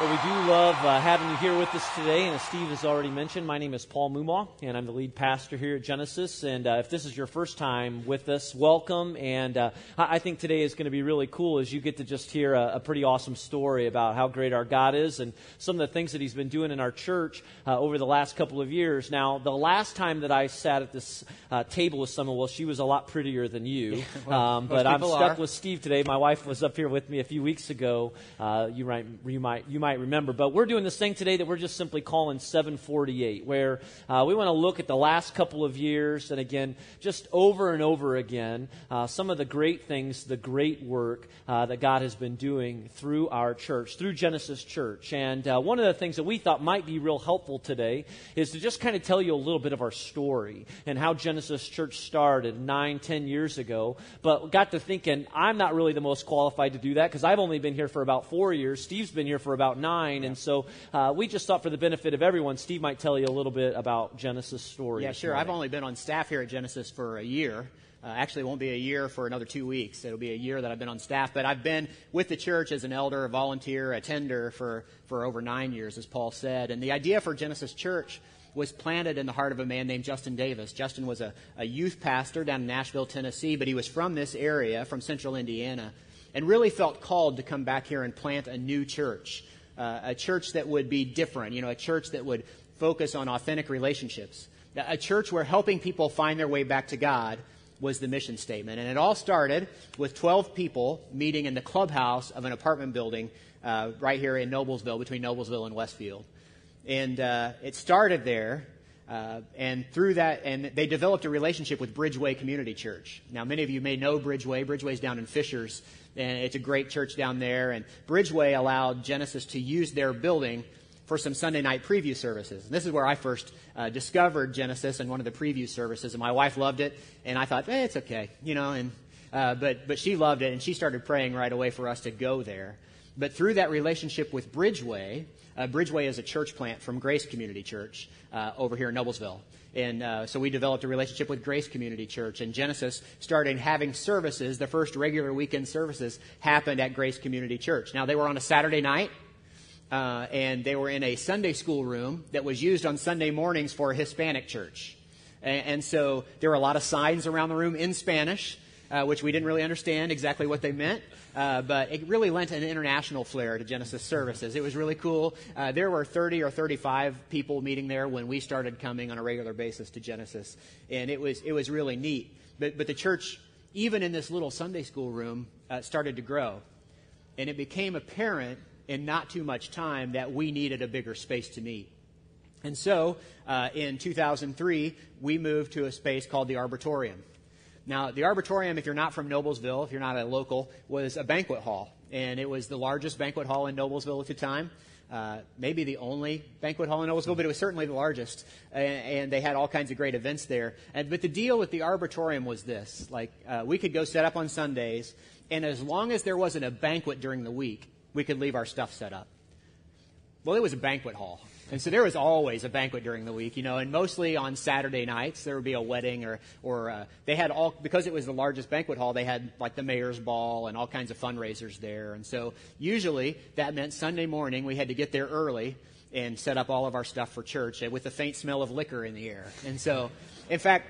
Well, we do love uh, having you here with us today. And as Steve has already mentioned, my name is Paul Mumaw, and I'm the lead pastor here at Genesis. And uh, if this is your first time with us, welcome. And uh, I think today is going to be really cool as you get to just hear a, a, pretty awesome story about how great our God is and some of the things that He's been doing in our church uh, over the last couple of years. Now, the last time that I sat at this uh, table with someone, well, she was a lot prettier than you. well, um, but I'm stuck are. with Steve today. My wife was up here with me a few weeks ago. Uh, you might, you might, you might might remember. But we're doing this thing today that we're just simply calling 748, where uh, we want to look at the last couple of years and again, just over and over again, uh, some of the great things, the great work uh, that God has been doing through our church, through Genesis Church. And uh, one of the things that we thought might be real helpful today is to just kind of tell you a little bit of our story and how Genesis Church started nine, ten years ago. But got to thinking, I'm not really the most qualified to do that because I've only been here for about four years. Steve's been here for about nine. And so uh, we just thought for the benefit of everyone, Steve might tell you a little bit about Genesis story. Yeah, sure. I've only been on staff here at Genesis for a year. Uh, actually, it won't be a year for another two weeks. It'll be a year that I've been on staff. But I've been with the church as an elder, a volunteer, a tender for, for over nine years, as Paul said. And the idea for Genesis Church was planted in the heart of a man named Justin Davis. Justin was a, a youth pastor down in Nashville, Tennessee, but he was from this area, from central Indiana, and really felt called to come back here and plant a new church uh, a church that would be different, you know, a church that would focus on authentic relationships, a church where helping people find their way back to God was the mission statement. And it all started with 12 people meeting in the clubhouse of an apartment building uh, right here in Noblesville, between Noblesville and Westfield. And uh, it started there. Uh, and through that, and they developed a relationship with Bridgeway Community Church. Now, many of you may know Bridgeway. Bridgeway's down in Fishers, and it's a great church down there. And Bridgeway allowed Genesis to use their building for some Sunday night preview services. And this is where I first uh, discovered Genesis in one of the preview services. And my wife loved it, and I thought, eh, it's okay, you know. And uh, but but she loved it, and she started praying right away for us to go there. But through that relationship with Bridgeway, uh, Bridgeway is a church plant from Grace Community Church uh, over here in Noblesville. And uh, so we developed a relationship with Grace Community Church. And Genesis started having services. The first regular weekend services happened at Grace Community Church. Now, they were on a Saturday night. Uh, and they were in a Sunday school room that was used on Sunday mornings for a Hispanic church. And, and so there were a lot of signs around the room in Spanish, uh, which we didn't really understand exactly what they meant. Uh, but it really lent an international flair to Genesis services. It was really cool. Uh, there were 30 or 35 people meeting there when we started coming on a regular basis to Genesis, and it was it was really neat. But but the church, even in this little Sunday school room, uh, started to grow, and it became apparent in not too much time that we needed a bigger space to meet. And so, uh, in 2003, we moved to a space called the Arboretum. Now, the Arboretum, if you're not from Noblesville, if you're not a local, was a banquet hall. And it was the largest banquet hall in Noblesville at the time. Uh, maybe the only banquet hall in Noblesville, but it was certainly the largest. And, and, they had all kinds of great events there. And, but the deal with the Arboretum was this. Like, uh, we could go set up on Sundays, and as long as there wasn't a banquet during the week, we could leave our stuff set up. Well, it was a banquet hall. And so there was always a banquet during the week, you know, and mostly on Saturday nights there would be a wedding or, or uh, they had all, because it was the largest banquet hall, they had like the mayor's ball and all kinds of fundraisers there. And so usually that meant Sunday morning we had to get there early and set up all of our stuff for church with a faint smell of liquor in the air. And so, in fact,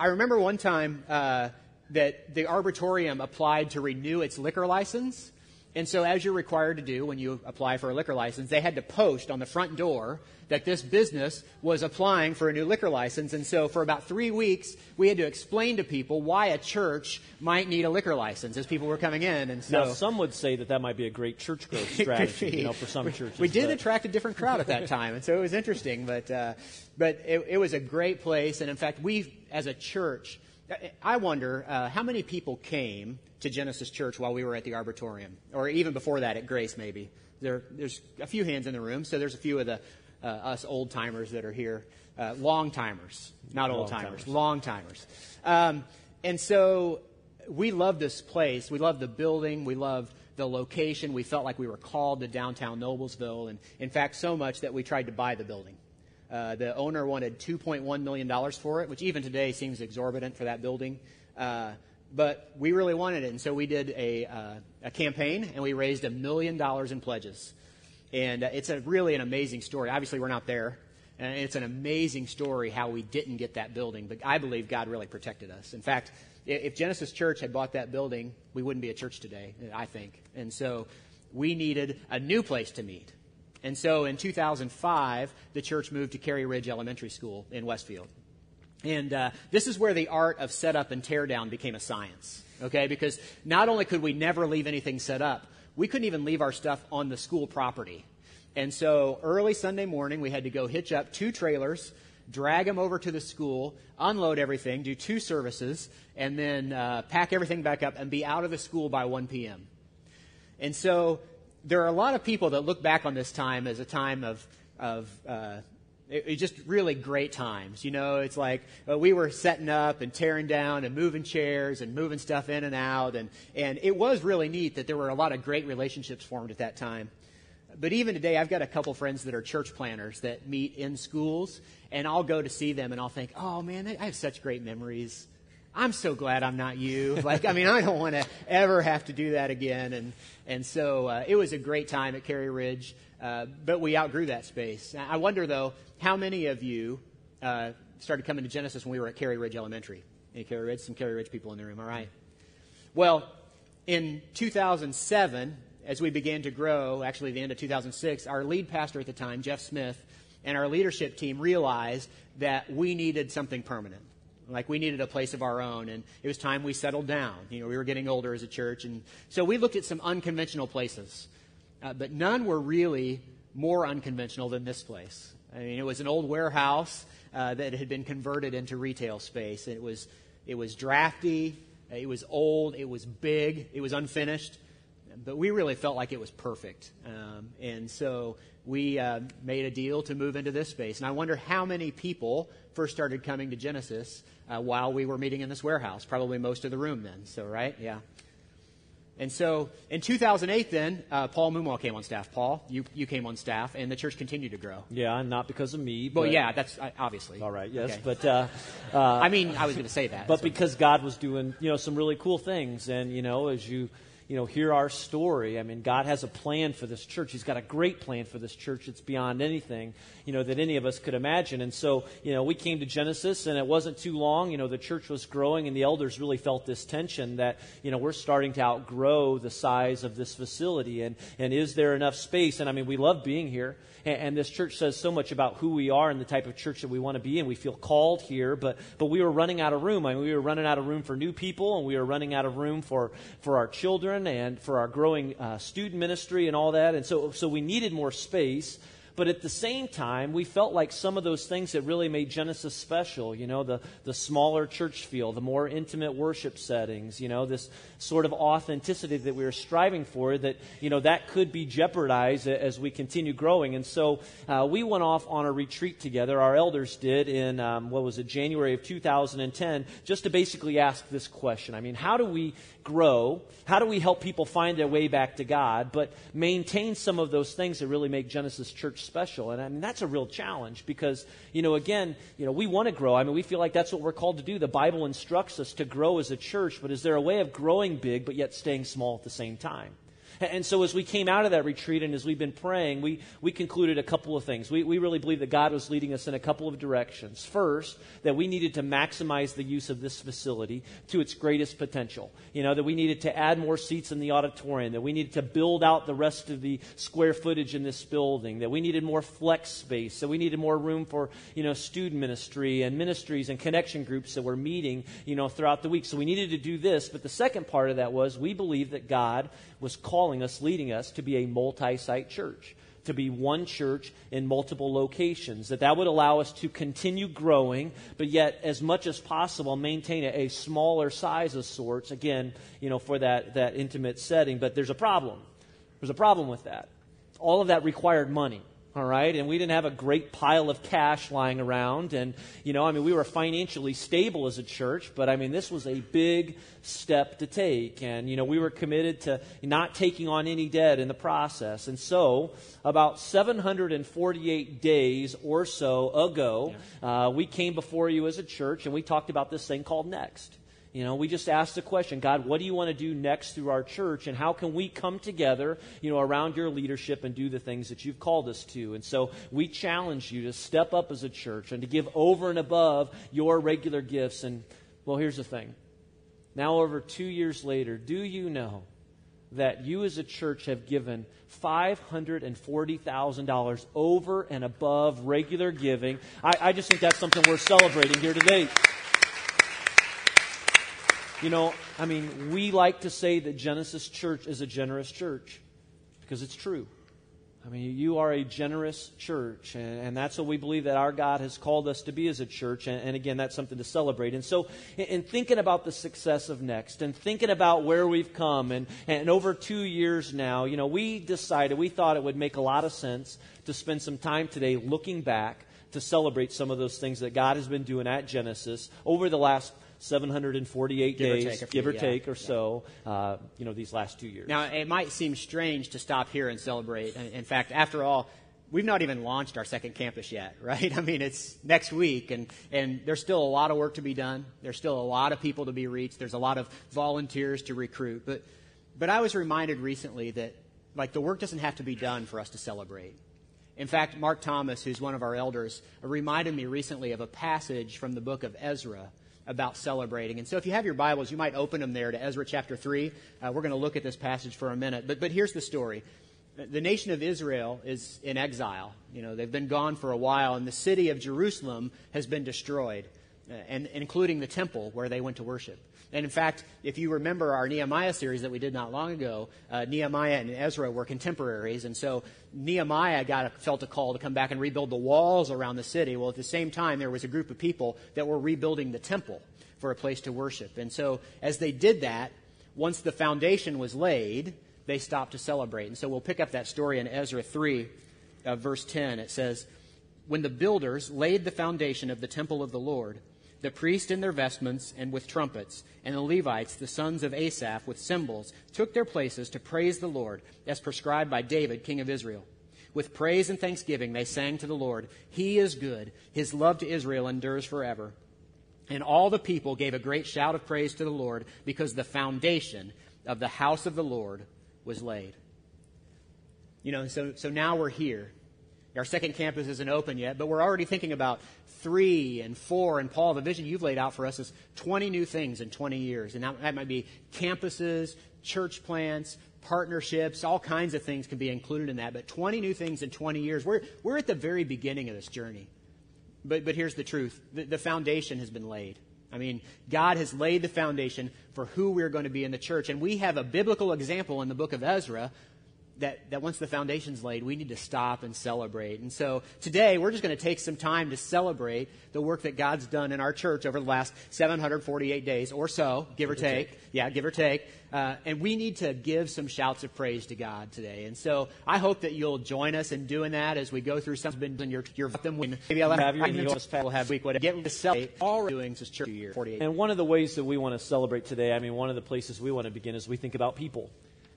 I remember one time uh, that the Arboretum applied to renew its liquor license and so, as you're required to do when you apply for a liquor license, they had to post on the front door that this business was applying for a new liquor license. And so, for about three weeks, we had to explain to people why a church might need a liquor license as people were coming in. And so, now, some would say that that might be a great church growth strategy, you know, for some we, churches. We did but. attract a different crowd at that time, and so it was interesting. But uh, but it, it was a great place, and in fact, we as a church I wonder uh, how many people came to Genesis Church while we were at the Arboretum, or even before that at Grace, maybe. There, there's a few hands in the room, so there's a few of the uh, us old timers that are here, uh, long timers, not old timers, long timers. Um, and so we love this place. We love the building. We love the location. We felt like we were called to downtown Noblesville, and in fact, so much that we tried to buy the building. Uh, the owner wanted $2.1 million for it, which even today seems exorbitant for that building. Uh, but we really wanted it, and so we did a, uh, a campaign, and we raised a million dollars in pledges. And uh, it's a really an amazing story. Obviously, we're not there. And it's an amazing story how we didn't get that building, but I believe God really protected us. In fact, if Genesis Church had bought that building, we wouldn't be a church today, I think. And so we needed a new place to meet. And so in 2005, the church moved to Carey Ridge Elementary School in Westfield. And uh, this is where the art of setup and teardown became a science, okay? Because not only could we never leave anything set up, we couldn't even leave our stuff on the school property. And so early Sunday morning, we had to go hitch up two trailers, drag them over to the school, unload everything, do two services, and then uh, pack everything back up and be out of the school by 1 p.m. And so there are a lot of people that look back on this time as a time of, of uh, it, just really great times. You know, it's like uh, we were setting up and tearing down and moving chairs and moving stuff in and out. And, and it was really neat that there were a lot of great relationships formed at that time. But even today, I've got a couple friends that are church planters that meet in schools, and I'll go to see them and I'll think, oh man, I have such great memories. I'm so glad I'm not you. Like, I mean, I don't want to ever have to do that again. And, and so uh, it was a great time at Carey Ridge, uh, but we outgrew that space. I wonder, though, how many of you uh, started coming to Genesis when we were at Carey Ridge Elementary? Any Carey Ridge? Some Carey Ridge people in the room, all right? Well, in 2007, as we began to grow, actually the end of 2006, our lead pastor at the time, Jeff Smith, and our leadership team realized that we needed something permanent. Like we needed a place of our own, and it was time we settled down. You know, we were getting older as a church, and so we looked at some unconventional places, uh, but none were really more unconventional than this place. I mean, it was an old warehouse uh, that had been converted into retail space. It was it was drafty, it was old, it was big, it was unfinished, but we really felt like it was perfect, um, and so we uh, made a deal to move into this space. And I wonder how many people first started coming to Genesis uh, while we were meeting in this warehouse. Probably most of the room then. So, right? Yeah. And so in 2008, then, uh, Paul Mumaw came on staff. Paul, you, you came on staff, and the church continued to grow. Yeah, not because of me. Well, yeah, that's uh, obviously. All right, yes. Okay. But, uh, uh, I mean, I was going to say that. But so. because God was doing, you know, some really cool things. And, you know, as you you know, hear our story. I mean, God has a plan for this church. He's got a great plan for this church. It's beyond anything, you know, that any of us could imagine. And so, you know, we came to Genesis and it wasn't too long. You know, the church was growing and the elders really felt this tension that, you know, we're starting to outgrow the size of this facility. And, and is there enough space? And I mean, we love being here. And, and this church says so much about who we are and the type of church that we want to be. And we feel called here. But, but we were running out of room. I mean, we were running out of room for new people and we were running out of room for, for our children and for our growing uh, student ministry and all that. And so, so we needed more space. But at the same time, we felt like some of those things that really made Genesis special, you know, the, the smaller church feel, the more intimate worship settings, you know, this sort of authenticity that we were striving for, that, you know, that could be jeopardized as we continue growing. And so uh, we went off on a retreat together, our elders did, in, um, what was it, January of 2010, just to basically ask this question. I mean, how do we grow? How do we help people find their way back to God, but maintain some of those things that really make Genesis Church special? And I mean, that's a real challenge because, you know, again, you know, we want to grow. I mean, we feel like that's what we're called to do. The Bible instructs us to grow as a church, but is there a way of growing big but yet staying small at the same time? And so as we came out of that retreat and as we've been praying, we, we concluded a couple of things. We, we really believe that God was leading us in a couple of directions. First, that we needed to maximize the use of this facility to its greatest potential. You know, that we needed to add more seats in the auditorium, that we needed to build out the rest of the square footage in this building, that we needed more flex space, that we needed more room for, you know, student ministry and ministries and connection groups that were meeting, you know, throughout the week. So we needed to do this. But the second part of that was we believe that God was calling us, leading us to be a multi site church, to be one church in multiple locations. That that would allow us to continue growing, but yet, as much as possible, maintain a, a smaller size of sorts, again, you know, for that, that intimate setting. But there's a problem. There's a problem with that. All of that required money all right? And we didn't have a great pile of cash lying around. And, you know, I mean, we were financially stable as a church, but I mean, this was a big step to take. And, you know, we were committed to not taking on any debt in the process. And so, about 748 days or so ago, uh, we came before you as a church and we talked about this thing called Next. You know, we just asked the question, God, what do you want to do next through our church? And how can we come together, you know, around your leadership and do the things that you've called us to? And so we challenge you to step up as a church and to give over and above your regular gifts. And, well, here's the thing. Now, over two years later, do you know that you as a church have given $540,000 over and above regular giving? I, I just think that's something we're celebrating here today. You know, I mean, we like to say that Genesis Church is a generous church because it's true. I mean, you are a generous church, and, and, that's what we believe that our God has called us to be as a church. And, and again, that's something to celebrate. And so, in, in, thinking about the success of Next, and thinking about where we've come, and, and over two years now, you know, we decided, we thought it would make a lot of sense to spend some time today looking back to celebrate some of those things that God has been doing at Genesis over the last 748 give days, or give or yeah, take or yeah. so, uh, you know, these last two years. Now, it might seem strange to stop here and celebrate. In fact, after all, we've not even launched our second campus yet, right? I mean, it's next week, and, and there's still a lot of work to be done. There's still a lot of people to be reached. There's a lot of volunteers to recruit. But, but I was reminded recently that, like, the work doesn't have to be done for us to celebrate. In fact, Mark Thomas, who's one of our elders, reminded me recently of a passage from the book of Ezra about celebrating. And so if you have your Bibles, you might open them there to Ezra chapter 3. Uh, we're going to look at this passage for a minute. But, but here's the story. The nation of Israel is in exile. You know, they've been gone for a while, and the city of Jerusalem has been destroyed, uh, and, including the temple where they went to worship. And in fact, if you remember our Nehemiah series that we did not long ago, uh, Nehemiah and Ezra were contemporaries. And so Nehemiah got a, felt a call to come back and rebuild the walls around the city. Well, at the same time, there was a group of people that were rebuilding the temple for a place to worship. And so as they did that, once the foundation was laid, they stopped to celebrate. And so we'll pick up that story in Ezra 3, uh, verse 10. It says, When the builders laid the foundation of the temple of the Lord, the priests in their vestments and with trumpets, and the Levites, the sons of Asaph, with cymbals, took their places to praise the Lord, as prescribed by David, king of Israel. With praise and thanksgiving they sang to the Lord, He is good, His love to Israel endures forever. And all the people gave a great shout of praise to the Lord, because the foundation of the house of the Lord was laid. You know, so, so now we're here. Our second campus isn't open yet, but we're already thinking about three and four. And Paul, the vision you've laid out for us is 20 new things in 20 years. And that, that might be campuses, church plants, partnerships, all kinds of things can be included in that. But 20 new things in 20 years. We're, we're at the very beginning of this journey. But, but here's the truth the, the foundation has been laid. I mean, God has laid the foundation for who we're going to be in the church. And we have a biblical example in the book of Ezra that, that once the foundation's laid, we need to stop and celebrate. And so today, we're just going to take some time to celebrate the work that God's done in our church over the last 748 days or so, give, give or take. take. Yeah, give or take. Uh, and we need to give some shouts of praise to God today. And so I hope that you'll join us in doing that as we go through something in your, your them. Maybe I'll have, you in your we'll have week, whatever. Get to celebrate all we're doing this church year 48. And one of the ways that we want to celebrate today, I mean, one of the places we want to begin is we think about people.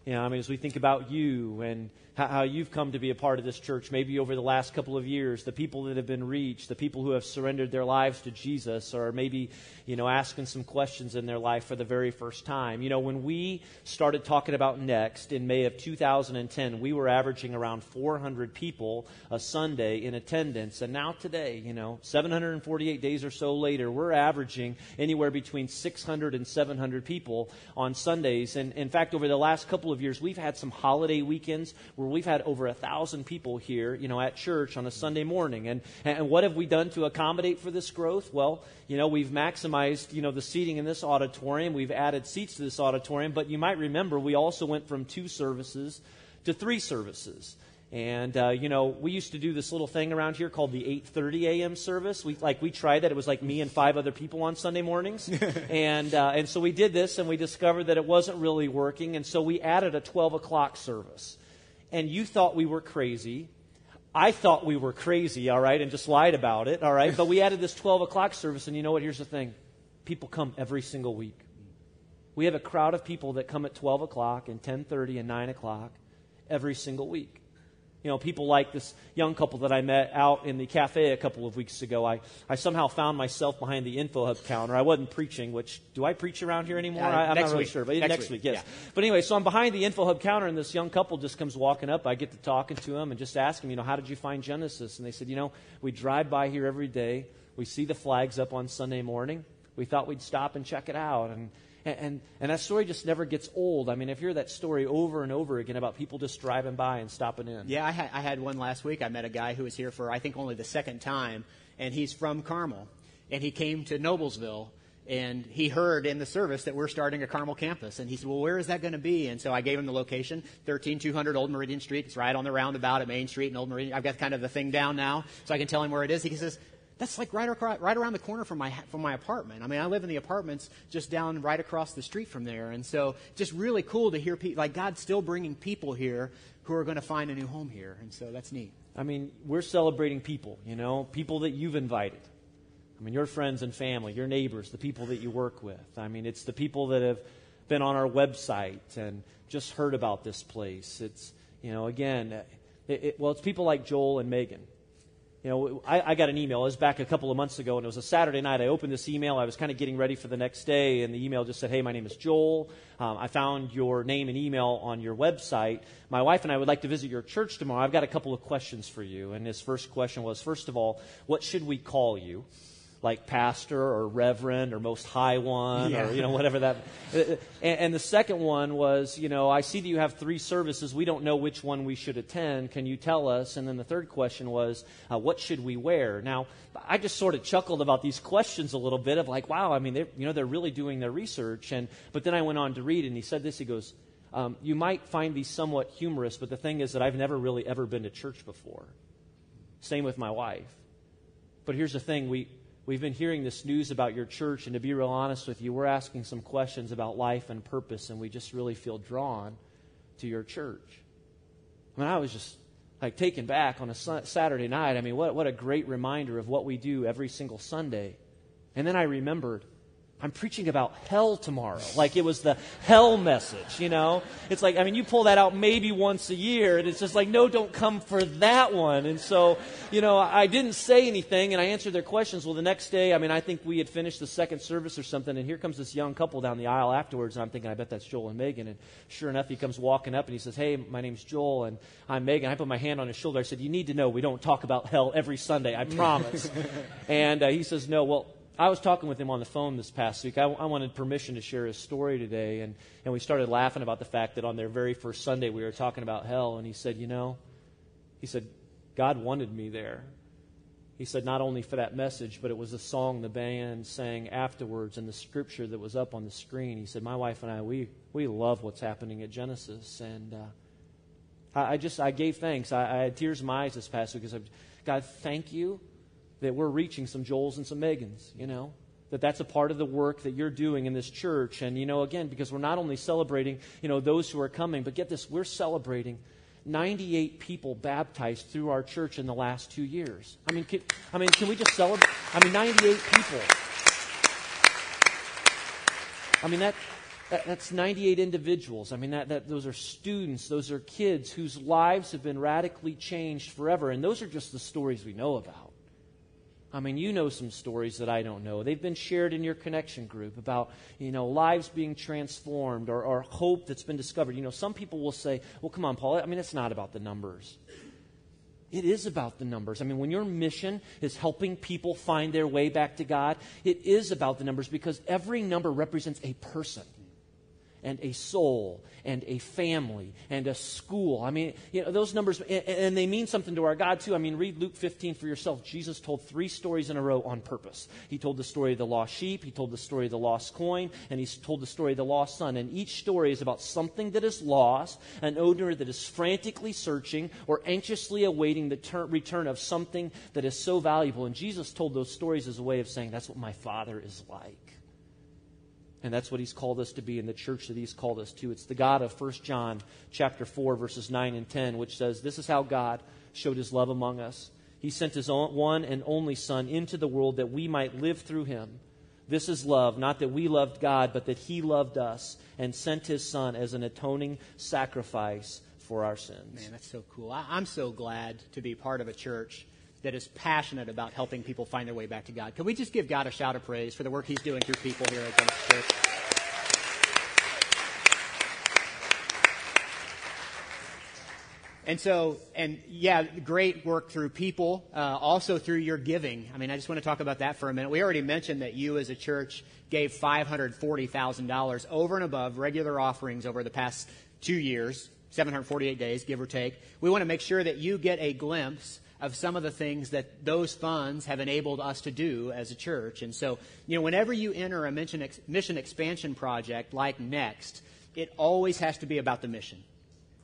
You know, I mean, as we think about you and how, you've come to be a part of this church, maybe over the last couple of years, the people that have been reached, the people who have surrendered their lives to Jesus, or maybe, you know, asking some questions in their life for the very first time. You know, when we started talking about Next in May of 2010, we were averaging around 400 people a Sunday in attendance. And now today, you know, 748 days or so later, we're averaging anywhere between 600 and 700 people on Sundays. And in fact, over the last couple of years, we've had some holiday weekends where we've had over a thousand people here, you know, at church on a Sunday morning. And, and what have we done to accommodate for this growth? Well, you know, we've maximized, you know, the seating in this auditorium. We've added seats to this auditorium. But you might remember we also went from two services to three services. And uh, you know, we used to do this little thing around here called the 8:30 a.m. service. We like we tried that. It was like me and five other people on Sunday mornings, and uh, and so we did this, and we discovered that it wasn't really working, and so we added a 12 o'clock service and you thought we were crazy. I thought we were crazy, all right, and just lied about it, all right. But we added this 12 o'clock service, and you know what? Here's the thing people come every single week. We have a crowd of people that come at 12 o'clock and 10:30 and 9 o'clock every single week. You know, people like this young couple that I met out in the cafe a couple of weeks ago. I, I somehow found myself behind the info hub counter. I wasn't preaching, which, do I preach around here anymore? Uh, I, am not really week. sure. But Next next, week, week, yes. yeah. But anyway, so I'm behind the info hub counter, and this young couple just comes walking up. I get to talking to them and just ask them, you know, how did you find Genesis? And they said, you know, we drive by here every day. We see the flags up on Sunday morning. We thought we'd stop and check it out. And and, and, and that story just never gets old. I mean, I've heard that story over and over again about people just driving by and stopping in. Yeah, I, ha- I had one last week. I met a guy who was here for, I think, only the second time, and he's from Carmel. And he came to Noblesville, and he heard in the service that we're starting a Carmel campus. And he said, Well, where is that going to be? And so I gave him the location 13200 Old Meridian Street. It's right on the roundabout at Main Street and Old Meridian. I've got kind of the thing down now, so I can tell him where it is. He says, that's like right, across, right around the corner from my, from my apartment. I mean, I live in the apartments just down right across the street from there. And so just really cool to hear people, like God's still bringing people here who are going to find a new home here. And so that's neat. I mean, we're celebrating people, you know, people that you've invited. I mean, your friends and family, your neighbors, the people that you work with. I mean, it's the people that have been on our website and just heard about this place. It's, you know, again, it, it, well, it's people like Joel and Megan. You know, I, I, got an email. It was back a couple of months ago, and it was a Saturday night. I opened this email. I was kind of getting ready for the next day, and the email just said, Hey, my name is Joel. Um, I found your name and email on your website. My wife and I would like to visit your church tomorrow. I've got a couple of questions for you. And his first question was, First of all, what should we call you? Like pastor or reverend or most high one yeah. or you know whatever that and, and, the second one was you know i see that you have three services. We don't know which one we should attend. Can you tell us? And then the third question was uh, what should we wear? Now i just sort of chuckled about these questions a little bit of like wow i mean they're, you know they're really doing their research. And but then i went on to read and he said this he goes um, you might find these somewhat humorous but the thing is that i've never really ever been to church before. Same with my wife. But here's the thing we We've been hearing this news about your church, and to be real honest with you, we're asking some questions about life and purpose, and we just really feel drawn to your church. I mean, I was just like taken back on a Saturday night. I mean, what, what a great reminder of what we do every single Sunday. And then I remembered I'm preaching about hell tomorrow. Like it was the hell message, you know? It's like, I mean, you pull that out maybe once a year, and it's just like, no, don't come for that one. And so, you know, I didn't say anything, and I answered their questions. Well, the next day, I mean, I think we had finished the second service or something, and here comes this young couple down the aisle afterwards, and I'm thinking, I bet that's Joel and Megan. And sure enough, he comes walking up, and he says, Hey, my name's Joel, and I'm Megan. I put my hand on his shoulder. I said, You need to know we don't talk about hell every Sunday, I promise. and uh, he says, No, well, I was talking with him on the phone this past week. I, I, wanted permission to share his story today, and, and we started laughing about the fact that on their very first Sunday we were talking about hell, and he said, You know, he said, God wanted me there. He said, not only for that message, but it was the song the band sang afterwards and the scripture that was up on the screen. He said, My wife and I, we, we love what's happening at Genesis. And uh, I, I, just, I gave thanks. I, I, had tears in my eyes this past week because I, God, thank you that we're reaching some Joels and some Megans, you know? That that's a part of the work that you're doing in this church. And, you know, again, because we're not only celebrating, you know, those who are coming, but get this, we're celebrating 98 people baptized through our church in the last two years. I mean, can, I mean, can we just celebrate? I mean, 98 people. I mean, that, that, that's 98 individuals. I mean, that, that, those are students, those are kids whose lives have been radically changed forever. And those are just the stories we know about. I mean, you know some stories that I don't know. They've been shared in your connection group about, you know, lives being transformed or, or hope that's been discovered. You know, some people will say, well, come on, Paul, I mean, it's not about the numbers. It is about the numbers. I mean, when your mission is helping people find their way back to God, it is about the numbers because every number represents a person and a soul and a family and a school. I mean, you know, those numbers, and they mean something to our God, too. I mean, read Luke 15 for yourself. Jesus told three stories in a row on purpose. He told the story of the lost sheep, he told the story of the lost coin, and he told the story of the lost son. And each story is about something that is lost, an owner that is frantically searching or anxiously awaiting the ter- return of something that is so valuable. And Jesus told those stories as a way of saying, that's what my Father is like. And that's what he's called us to be in the church that he's called us to. It's the God of 1 John chapter 4 verses 9 and 10 which says this is how God showed his love among us. He sent his one and only son into the world that we might live through him. This is love, not that we loved God, but that he loved us and sent his son as an atoning sacrifice for our sins. Man, that's so cool. I, I'm so glad to be part of a church that is passionate about helping people find their way back to God. Can we just give God a shout of praise for the work He's doing through people here at Genesis Church? And so, and yeah, great work through people, uh, also through your giving. I mean, I just want to talk about that for a minute. We already mentioned that you as a church gave $540,000 over and above regular offerings over the past two years, 748 days, give or take. We want to make sure that you get a glimpse of some of the things that those funds have enabled us to do as a church. And so, you know, whenever you enter a mission, ex- mission expansion project like Next, it always has to be about the mission.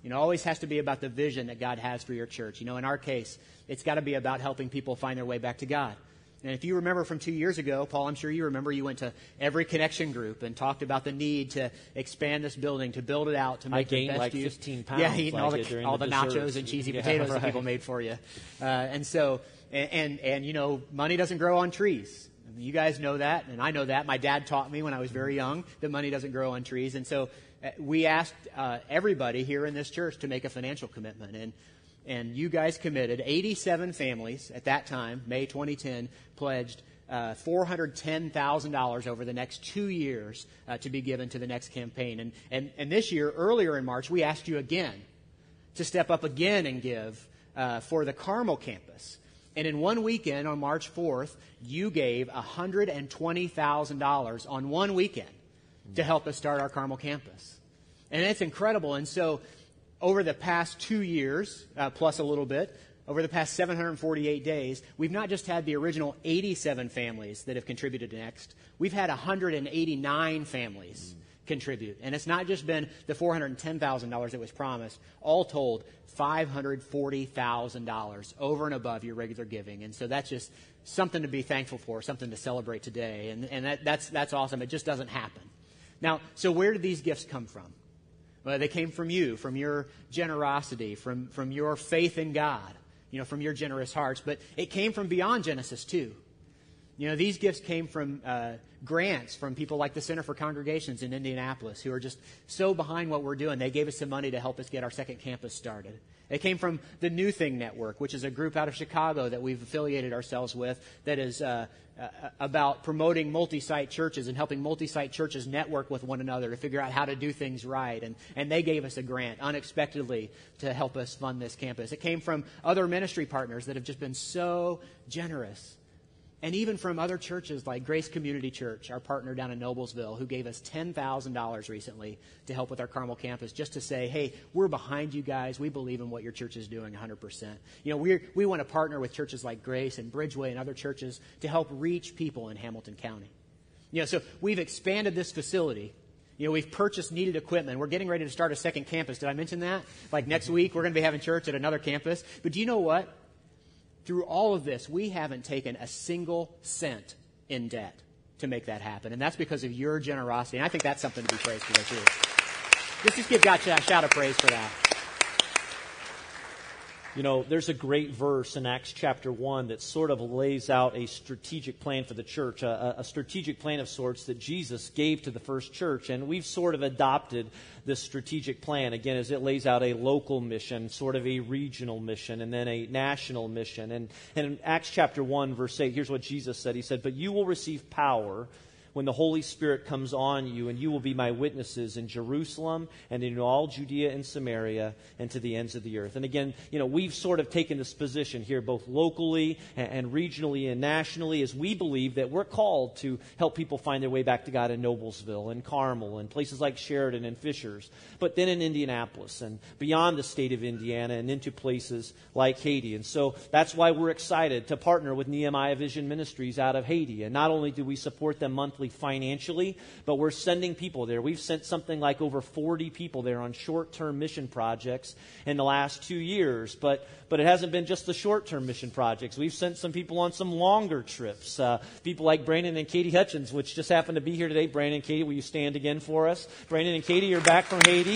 You know, always has to be about the vision that God has for your church. You know, in our case, it's got to be about helping people find their way back to God. And if you remember from two years ago, Paul, I'm sure you remember, you went to every connection group and talked about the need to expand this building, to build it out, to make I gained the best like use. 15 pounds. Yeah, eating like all the, all the, the nachos and cheesy Yeah, potatoes right. that people made for you. Uh, and so, and, and, and, you know, money doesn't grow on trees. You guys know that, and I know that. My dad taught me when I was very young that money doesn't grow on trees. And so uh, we asked uh, everybody here in this church to make a financial commitment. And, and you guys committed. 87 families at that time, May 2010, pledged uh, $410,000 over the next two years uh, to be given to the next campaign. And, and, and this year, earlier in March, we asked you again to step up again and give uh, for the Carmel campus. And in one weekend, on March 4th, you gave $120,000 on one weekend to help us start our Carmel campus. And it's incredible. And so, over the past two years, uh, plus a little bit, over the past 748 days, we've not just had the original 87 families that have contributed to Next, we've had 189 families contribute. And it's not just been the $410,000 that was promised. All told, $540,000 over and above your regular giving. And so that's just something to be thankful for, something to celebrate today. And, and that, that's, that's awesome. It just doesn't happen. Now, so where did these gifts come from? Well, they came from you, from your generosity, from, from your faith in God, you know, from your generous hearts. But it came from beyond Genesis, too. You know, these gifts came from uh, grants from people like the Center for Congregations in Indianapolis who are just so behind what we're doing. They gave us some money to help us get our second campus started. It came from the New Thing Network, which is a group out of Chicago that we've affiliated ourselves with that is uh, uh, about promoting multi site churches and helping multi site churches network with one another to figure out how to do things right. And, and they gave us a grant unexpectedly to help us fund this campus. It came from other ministry partners that have just been so generous and even from other churches like Grace Community Church, our partner down in Noblesville, who gave us $10,000 recently to help with our Carmel campus, just to say, hey, we're behind you guys. We believe in what your church is doing 100%. You know, we we want to partner with churches like Grace and Bridgeway and other churches to help reach people in Hamilton County. You know, so we've expanded this facility. You know, we've purchased needed equipment. We're getting ready to start a second campus. Did I mention that? Like next week, we're going to be having church at another campus. But do you know what? Through all of this, we haven't taken a single cent in debt to make that happen. And that's because of your generosity. And I think that's something to be praised for, too. Let's just give God a shout of praise for that. You know, there's a great verse in Acts chapter 1 that sort of lays out a strategic plan for the church, a, a, strategic plan of sorts that Jesus gave to the first church. And we've sort of adopted this strategic plan, again, as it lays out a local mission, sort of a regional mission, and then a national mission. And, and in Acts chapter 1, verse 8, here's what Jesus said He said, But you will receive power when the Holy Spirit comes on you, and you will be my witnesses in Jerusalem and in all Judea and Samaria and to the ends of the earth. And again, you know, we've sort of taken this position here, both locally and, regionally and nationally, as we believe that we're called to help people find their way back to God in Noblesville and Carmel and places like Sheridan and Fishers, but then in Indianapolis and beyond the state of Indiana and into places like Haiti. And so that's why we're excited to partner with Nehemiah Vision Ministries out of Haiti. And not only do we support them monthly financially, but we're sending people there. We've sent something like over 40 people there on short term mission projects in the last two years. But, but it hasn't been just the short term mission projects. We've sent some people on some longer trips. Uh, people like Brandon and Katie Hutchins, which just happened to be here today. Brandon and Katie, will you stand again for us? Brandon and Katie you're back from Haiti.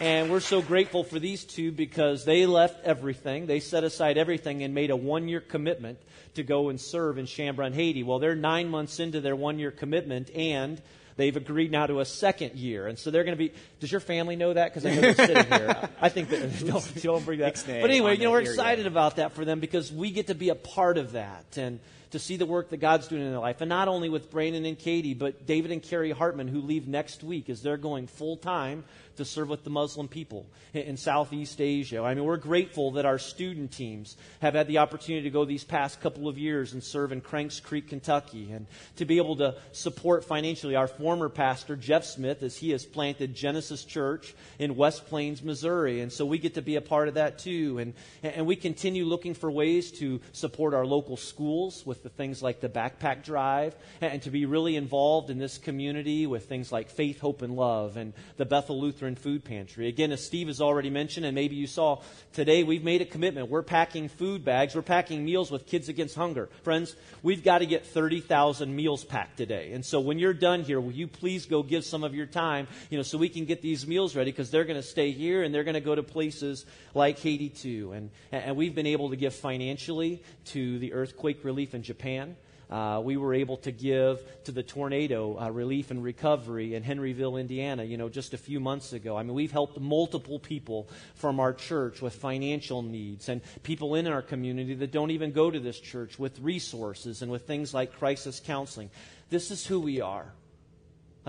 And we're so grateful for these two because they left everything. They set aside everything and made a one year commitment to go and serve in Chambrun, Haiti. Well, they're nine months into their one year commitment and they've agreed now to a second year. And so they're going to be, does your family know that? Because I know they're sitting here. I think that, don't, don't bring that. But anyway, you know, we're excited about that for them because we get to be a part of that. And, to see the work that God's doing in their life. And not only with Brandon and Katie, but David and Carrie Hartman, who leave next week as they're going full time to serve with the Muslim people in Southeast Asia. I mean, we're grateful that our student teams have had the opportunity to go these past couple of years and serve in Cranks Creek, Kentucky, and to be able to support financially our former pastor, Jeff Smith, as he has planted Genesis Church in West Plains, Missouri. And so we get to be a part of that too. And, and we continue looking for ways to support our local schools with the things like the backpack drive and to be really involved in this community with things like faith, hope, and love and the Bethel Lutheran Food Pantry. Again, as Steve has already mentioned, and maybe you saw today, we've made a commitment. We're packing food bags. We're packing meals with Kids Against Hunger. Friends, we've got to get 30,000 meals packed today. And so when you're done here, will you please go give some of your time, you know, so we can get these meals ready because they're going to stay here and they're going to go to places like Haiti too. And, and we've been able to give financially to the earthquake relief in Japan. Uh, we were able to give to the tornado uh, relief and recovery in Henryville, Indiana, you know, just a few months ago. I mean, we've helped multiple people from our church with financial needs and people in our community that don't even go to this church with resources and with things like crisis counseling. This is who we are.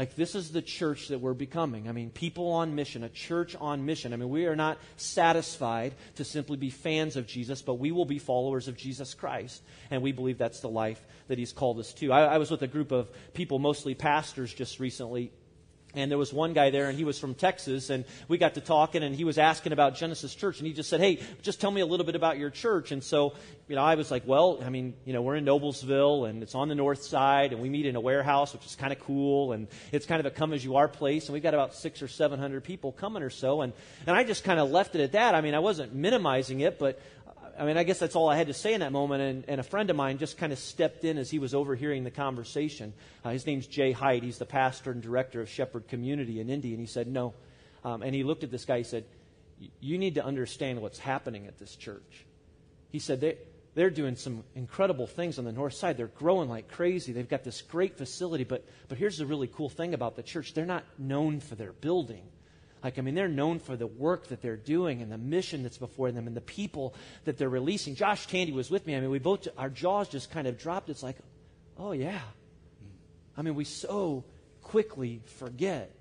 Like, this is the church that we're becoming. I mean, people on mission, a church on mission. I mean, we are not satisfied to simply be fans of Jesus, but we will be followers of Jesus Christ. And we believe that's the life that He's called us to. I, I was with a group of people, mostly pastors, just recently and there was one guy there, and he was from Texas, and we got to talking, and he was asking about Genesis Church, and he just said, "Hey, just tell me a little bit about your church." And so, you know, I was like, "Well, I mean, you know, we're in Noblesville, and it's on the north side, and we meet in a warehouse, which is kind of cool, and it's kind of a come as you are place, and we've got about six or seven hundred people coming or so." And and I just kind of left it at that. I mean, I wasn't minimizing it, but I mean, I guess that's all I had to say in that moment. And, and a friend of mine just kind of stepped in as he was overhearing the conversation. Uh, his name's Jay Height. He's the pastor and director of Shepherd Community in Indy. And he said, No. Um, and he looked at this guy. He said, You need to understand what's happening at this church. He said, they, They're doing some incredible things on the north side. They're growing like crazy. They've got this great facility. But, but here's the really cool thing about the church they're not known for their building. Like, I mean, they're known for the work that they're doing and the mission that's before them and the people that they're releasing. Josh Tandy was with me. I mean, we both, our jaws just kind of dropped. It's like, oh, yeah. I mean, we so quickly forget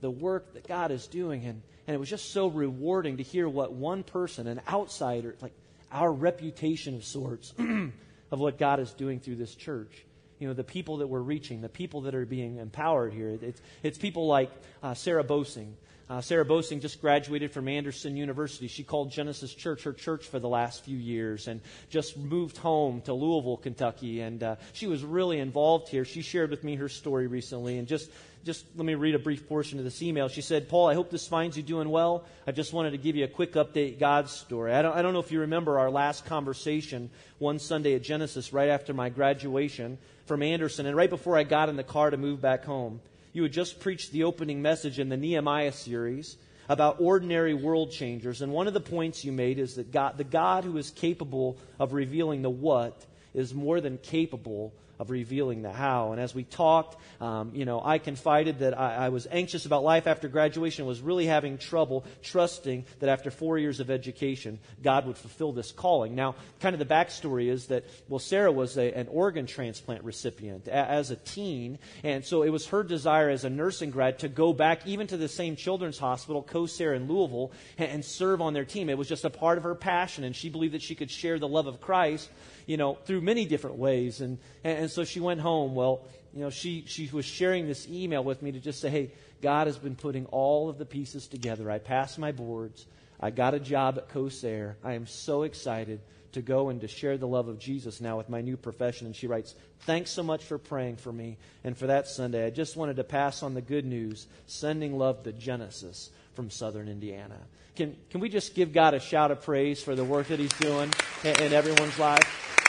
the work that God is doing. And, and it was just so rewarding to hear what one person, an outsider, like our reputation of sorts, of what God is doing through this church you know, the people that we're reaching, the people that are being empowered here. It's, it's people like uh, Sarah Bosing, uh, Sarah Bosing just graduated from Anderson University. She called Genesis Church her church for the last few years and just moved home to Louisville, Kentucky. And uh, she was really involved here. She shared with me her story recently. And just, just let me read a brief portion of this email. She said, Paul, I hope this finds you doing well. I just wanted to give you a quick update God's story. I don't, I don't know if you remember our last conversation one Sunday at Genesis right after my graduation from Anderson and right before I got in the car to move back home. You had just preached the opening message in the Nehemiah series about ordinary world changers. And one of the points you made is that God, the God who is capable of revealing the what is more than capable of revealing the how. And as we talked, um, you know, I confided that I, I, was anxious about life after graduation, was really having trouble trusting that after four years of education, God would fulfill this calling. Now, kind of the backstory is that, well, Sarah was a, an organ transplant recipient a, as a teen, and so it was her desire as a nursing grad to go back even to the same children's hospital, Kosair in Louisville, and, and serve on their team. It was just a part of her passion, and she believed that she could share the love of Christ you know, through many different ways. And, and so she went home. Well, you know, she, she was sharing this email with me to just say, hey, God has been putting all of the pieces together. I passed my boards. I got a job at Kosair. I am so excited to go and to share the love of Jesus now with my new profession. And she writes, Thanks so much for praying for me. And for that Sunday, I just wanted to pass on the good news, sending love to Genesis from southern Indiana. Can, can we just give God a shout of praise for the work that He's doing in, in everyone's life?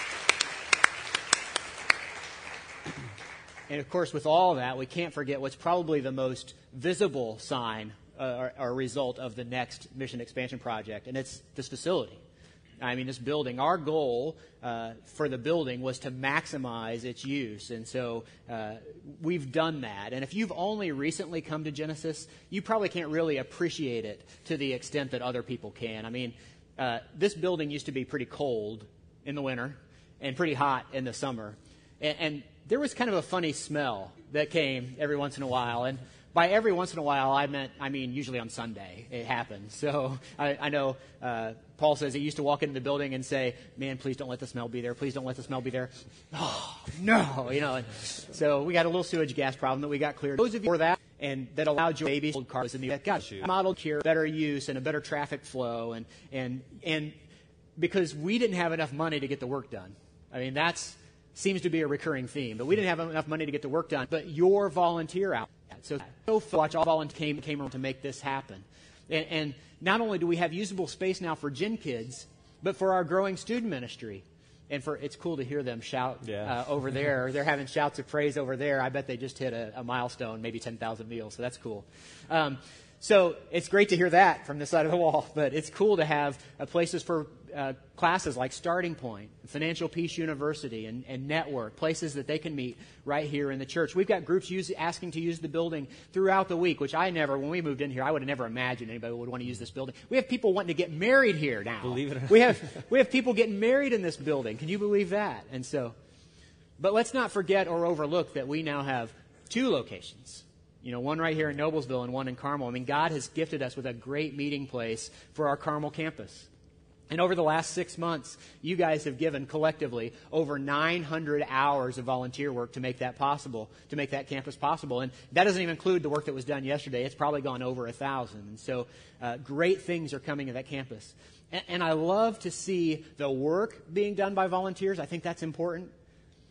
And of course, with all that, we can't forget what's probably the most visible sign uh, or, or, result of the next mission expansion project, and it's this facility. I mean, this building, our goal uh, for the building was to maximize its use. And so uh, we've done that. And if you've only recently come to Genesis, you probably can't really appreciate it to the extent that other people can. I mean, uh, this building used to be pretty cold in the winter and pretty hot in the summer. And, and there was kind of a funny smell that came every once in a while. And by every once in a while, I meant, I mean, usually on Sunday it happens. So I, I know uh, Paul says he used to walk into the building and say, "Man, please don't let the smell be there. Please don't let the smell be there." Oh no, you know. And so we got a little sewage gas problem that we got cleared. Those of you for that and that allowed your babies old cars in the got modeled here, better use and a better traffic flow, and and and because we didn't have enough money to get the work done. I mean, that's seems to be a recurring theme. But we didn't have enough money to get the work done. But your volunteer out. So, so watch all volunteers came, came around to make this happen. And, and not only do we have usable space now for Gen Kids, but for our growing student ministry. And for it's cool to hear them shout yeah. uh, over there. They're having shouts of praise over there. I bet they just hit a, a milestone, maybe 10,000 meals. So that's cool. Um, so it's great to hear that from the side of the wall. But it's cool to have uh, places for uh, classes like Starting Point, Financial Peace University, and, and, Network, places that they can meet right here in the church. We've got groups use, asking to use the building throughout the week, which I never, when we moved in here, I would have never imagined anybody would want to use this building. We have people wanting to get married here now. Believe it or not. We have, we have people getting married in this building. Can you believe that? And so, but let's not forget or overlook that we now have two locations. You know, one right here in Noblesville and one in Carmel. I mean, God has gifted us with a great meeting place for our Carmel campus. And over the last six months, you guys have given collectively over 900 hours of volunteer work to make that possible, to make that campus possible. And that doesn't even include the work that was done yesterday. It's probably gone over a thousand. And so, uh, great things are coming to that campus. And, and I love to see the work being done by volunteers. I think that's important.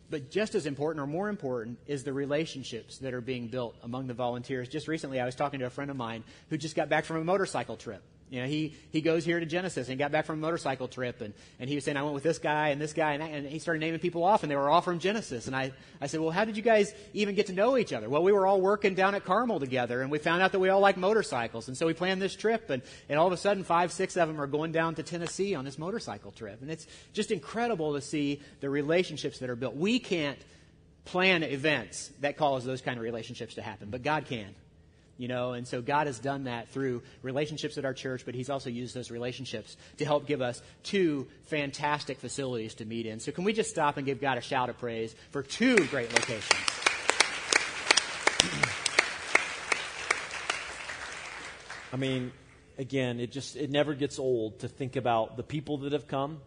But just as important or more important is the relationships that are being built among the volunteers. Just recently, I was talking to a friend of mine who just got back from a motorcycle trip. You know, he, he goes here to Genesis and he got back from a motorcycle trip and, and he was saying, I went with this guy and this guy and, that, and he started naming people off and they were all from Genesis. And I, I said, well, how did you guys even get to know each other? Well, we were all working down at Carmel together and we found out that we all like motorcycles. And so we planned this trip and, and all of a sudden five, six of them are going down to Tennessee on this motorcycle trip. And it's just incredible to see the relationships that are built. We can't plan events that cause those kind of relationships to happen, but God can you know, and so God has done that through relationships at our church, but He's also used those relationships to help give us two fantastic facilities to meet in. So can we just stop and give God a shout of praise for two great locations? I mean, again, it just it never gets old to think about the people that have come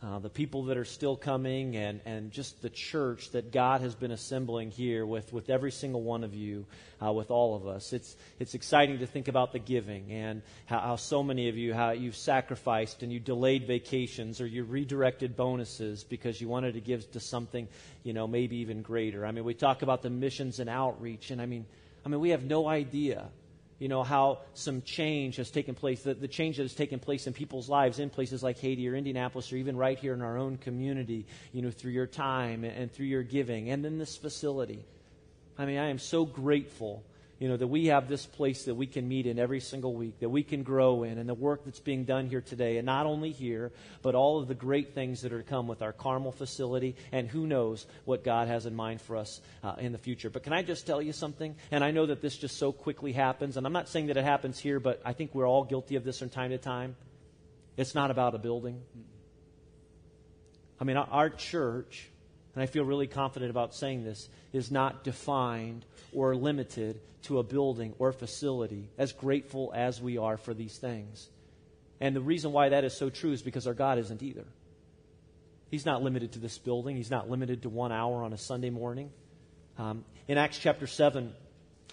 uh, the people that are still coming, and, and just the church that God has been assembling here with, with every single one of you, uh, with all of us. It's, it's exciting to think about the giving and how, how so many of you, how you've sacrificed and you delayed vacations or you redirected bonuses because you wanted to give to something, you know, maybe even greater. I mean, we talk about the missions and outreach, and I mean, I mean, we have no idea you know, how some change has taken place, the, the change that has taken place in people's lives in places like Haiti or Indianapolis or even right here in our own community, you know, through your time and, and through your giving and then this facility. I mean, I am so grateful you know, that we have this place that we can meet in every single week, that we can grow in, and the work that's being done here today, and not only here, but all of the great things that are to come with our Carmel facility, and who knows what God has in mind for us uh, in the future. But can I just tell you something? And I know that this just so quickly happens, and I'm not saying that it happens here, but I think we're all guilty of this from time to time. It's not about a building. I mean, our church, and I feel really confident about saying this, is not defined or limited to a building or facility, as grateful as we are for these things. And the reason why that is so true is because our God isn't either. He's not limited to this building, He's not limited to one hour on a Sunday morning. Um, in Acts chapter 7,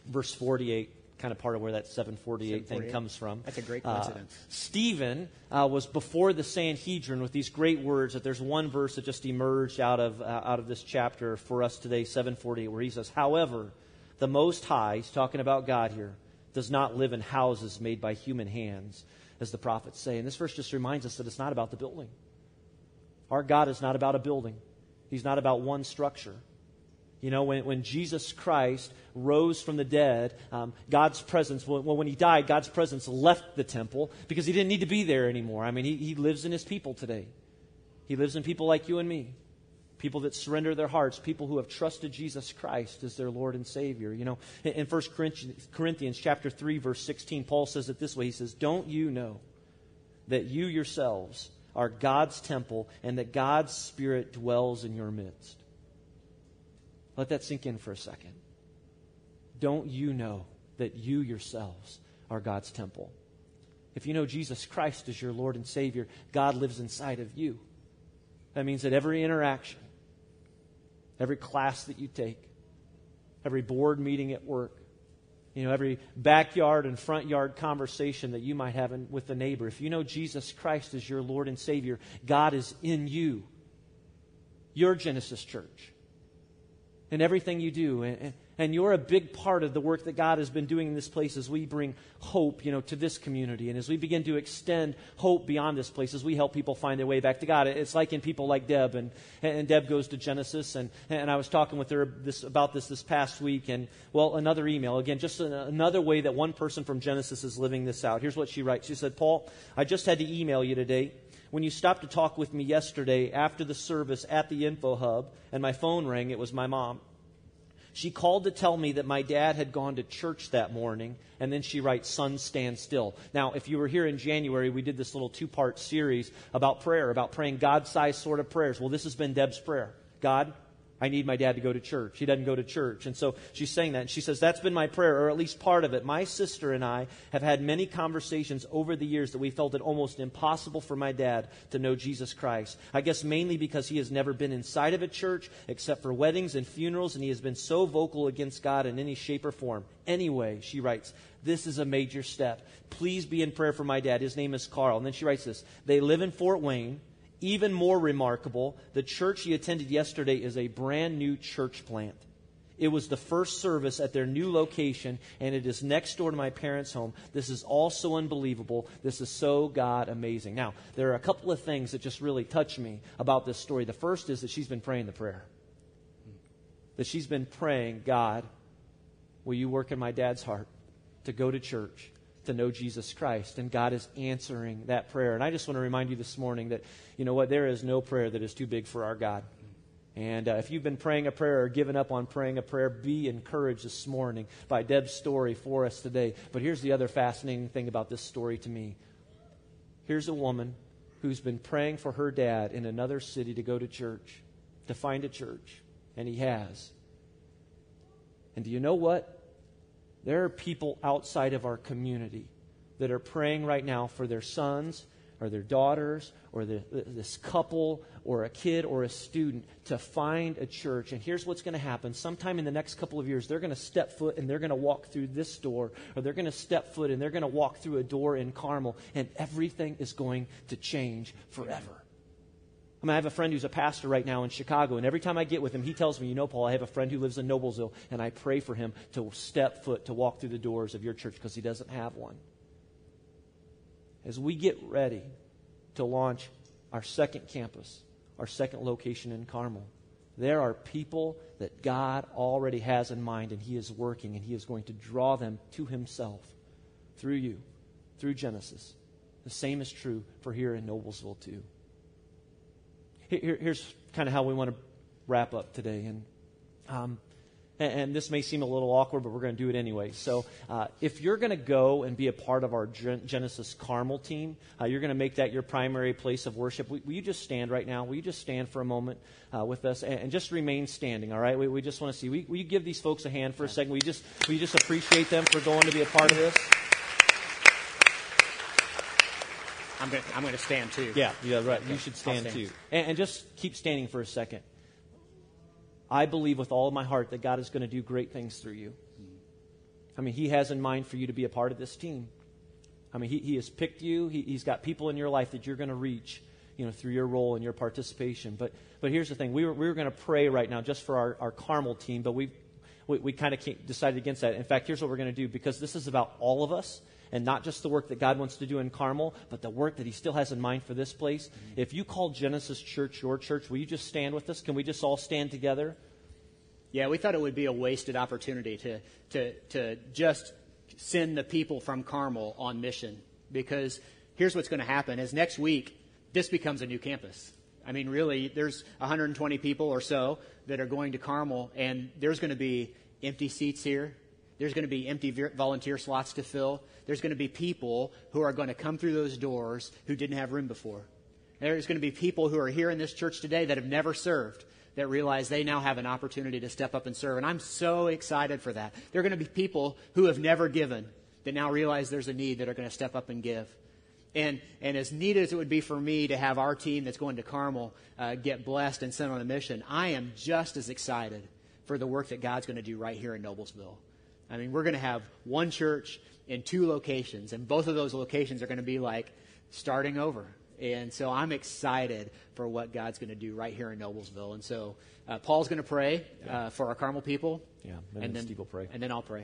verse 48, kind of part of where that 748, 748. thing comes from. That's a great coincidence. Uh, Stephen uh, was before the Sanhedrin with these great words that there's one verse that just emerged out of, uh, out of this chapter for us today, 748, where he says, However, the Most High, he's talking about God here, does not live in houses made by human hands, as the prophets say. And this verse just reminds us that it's not about the building. Our God is not about a building, He's not about one structure. You know, when, when Jesus Christ rose from the dead, um, God's presence, well, when he died, God's presence left the temple because he didn't need to be there anymore. I mean, he, he lives in his people today. He lives in people like you and me, people that surrender their hearts, people who have trusted Jesus Christ as their Lord and Savior. You know, in, in 1 Corinthians, Corinthians chapter 3, verse 16, Paul says it this way. He says, Don't you know that you yourselves are God's temple and that God's Spirit dwells in your midst? Let that sink in for a second. Don't you know that you yourselves are God's temple? If you know Jesus Christ as your Lord and Savior, God lives inside of you. That means that every interaction, every class that you take, every board meeting at work, you know, every backyard and front yard conversation that you might have in, with a neighbor, if you know Jesus Christ as your Lord and Savior, God is in you. You're Genesis Church in everything you do. And, and you're a big part of the work that God has been doing in this place as we bring hope, you know, to this community. And as we begin to extend hope beyond this place, as we help people find their way back to God. It's like in people like Deb. And, and Deb goes to Genesis. And, and I was talking with her this, about this this past week. And, well, another email. Again, just another way that one person from Genesis is living this out. Here's what she writes. She said, Paul, I just had to email you today when you stopped to talk with me yesterday after the service at the info hub and my phone rang, it was my mom. She called to tell me that my dad had gone to church that morning, and then she writes, Son, stand still. Now, if you were here in January, we did this little two part series about prayer, about praying God sized sort of prayers. Well, this has been Deb's prayer God, I need my dad to go to church. He doesn't go to church. And so she's saying that. And she says, That's been my prayer, or at least part of it. My sister and I have had many conversations over the years that we felt it almost impossible for my dad to know Jesus Christ. I guess mainly because he has never been inside of a church except for weddings and funerals, and he has been so vocal against God in any shape or form. Anyway, she writes, this is a major step. Please be in prayer for my dad. His name is Carl. And then she writes this They live in Fort Wayne. Even more remarkable, the church he attended yesterday is a brand new church plant. It was the first service at their new location, and it is next door to my parents' home. This is all so unbelievable. This is so God amazing. Now, there are a couple of things that just really touch me about this story. The first is that she's been praying the prayer. That she's been praying, God, will you work in my dad's heart to go to church? To know Jesus Christ. And God is answering that prayer. And I just want to remind you this morning that, you know what, there is no prayer that is too big for our God. And uh, if you've been praying a prayer or given up on praying a prayer, be encouraged this morning by Deb's story for us today. But here's the other fascinating thing about this story to me. Here's a woman who's been praying for her dad in another city to go to church, to find a church, and he has. And do you know what? There are people outside of our community that are praying right now for their sons or their daughters or the, this couple or a kid or a student to find a church. And here's what's going to happen. Sometime in the next couple of years, they're going to step foot and they're going to walk through this door, or they're going to step foot and they're going to walk through a door in Carmel, and everything is going to change forever. I mean, I have a friend who's a pastor right now in Chicago, and every time I get with him, he tells me, You know, Paul, I have a friend who lives in Noblesville, and I pray for him to step foot to walk through the doors of your church because he doesn't have one. As we get ready to launch our second campus, our second location in Carmel, there are people that God already has in mind, and He is working, and He is going to draw them to Himself through you, through Genesis. The same is true for here in Noblesville, too. Here, here's kind of how we want to wrap up today. And, um, and, and, this may seem a little awkward, but we're going to do it anyway. So, uh, if you're going to go and be a part of our Genesis Carmel team, uh, you're going to make that your primary place of worship. Will, will, you just stand right now? Will you just stand for a moment uh, with us and, and, just remain standing? All right. We, we just want to see. Will, will you give these folks a hand for a second? We just we just appreciate them for going to be a part of this. I'm going I'm to stand too. Yeah, yeah, right. Okay. You should stand, stand. too. And, and, just keep standing for a second. I believe with all of my heart that God is going to do great things through you. I mean, He has in mind for you to be a part of this team. I mean, He, he has picked you, he, He's got people in your life that you're going to reach. You know, through your role and your participation. But, but here's the thing. We were, we were going to pray right now just for our, our Carmel team, but we, we, we kind of decided against that. In fact, here's what we're going to do because this is about all of us and not just the work that God wants to do in Carmel, but the work that He still has in mind for this place. Mm-hmm. If you call Genesis Church your church, will you just stand with us? Can we just all stand together? Yeah, we thought it would be a wasted opportunity to, to, to just send the people from Carmel on mission because here's what's going to happen is next week this becomes a new campus. I mean, really, there's 120 people or so that are going to Carmel, and there's going to be empty seats here. There's going to be empty volunteer slots to fill. There's going to be people who are going to come through those doors who didn't have room before. There's going to be people who are here in this church today that have never served that realize they now have an opportunity to step up and serve. And I'm so excited for that. There are going to be people who have never given that now realize there's a need that are going to step up and give. And, and as neat as it would be for me to have our team that's going to Carmel uh, get blessed and sent on a mission, I am just as excited for the work that God's going to do right here in Noblesville. I mean, we're going to have one church in two locations, and both of those locations are going to be like starting over. And so I'm excited for what God's going to do right here in Noblesville. And so uh, Paul's going to pray uh, for our Carmel people. Yeah, and, and then Steve will pray. And then I'll pray.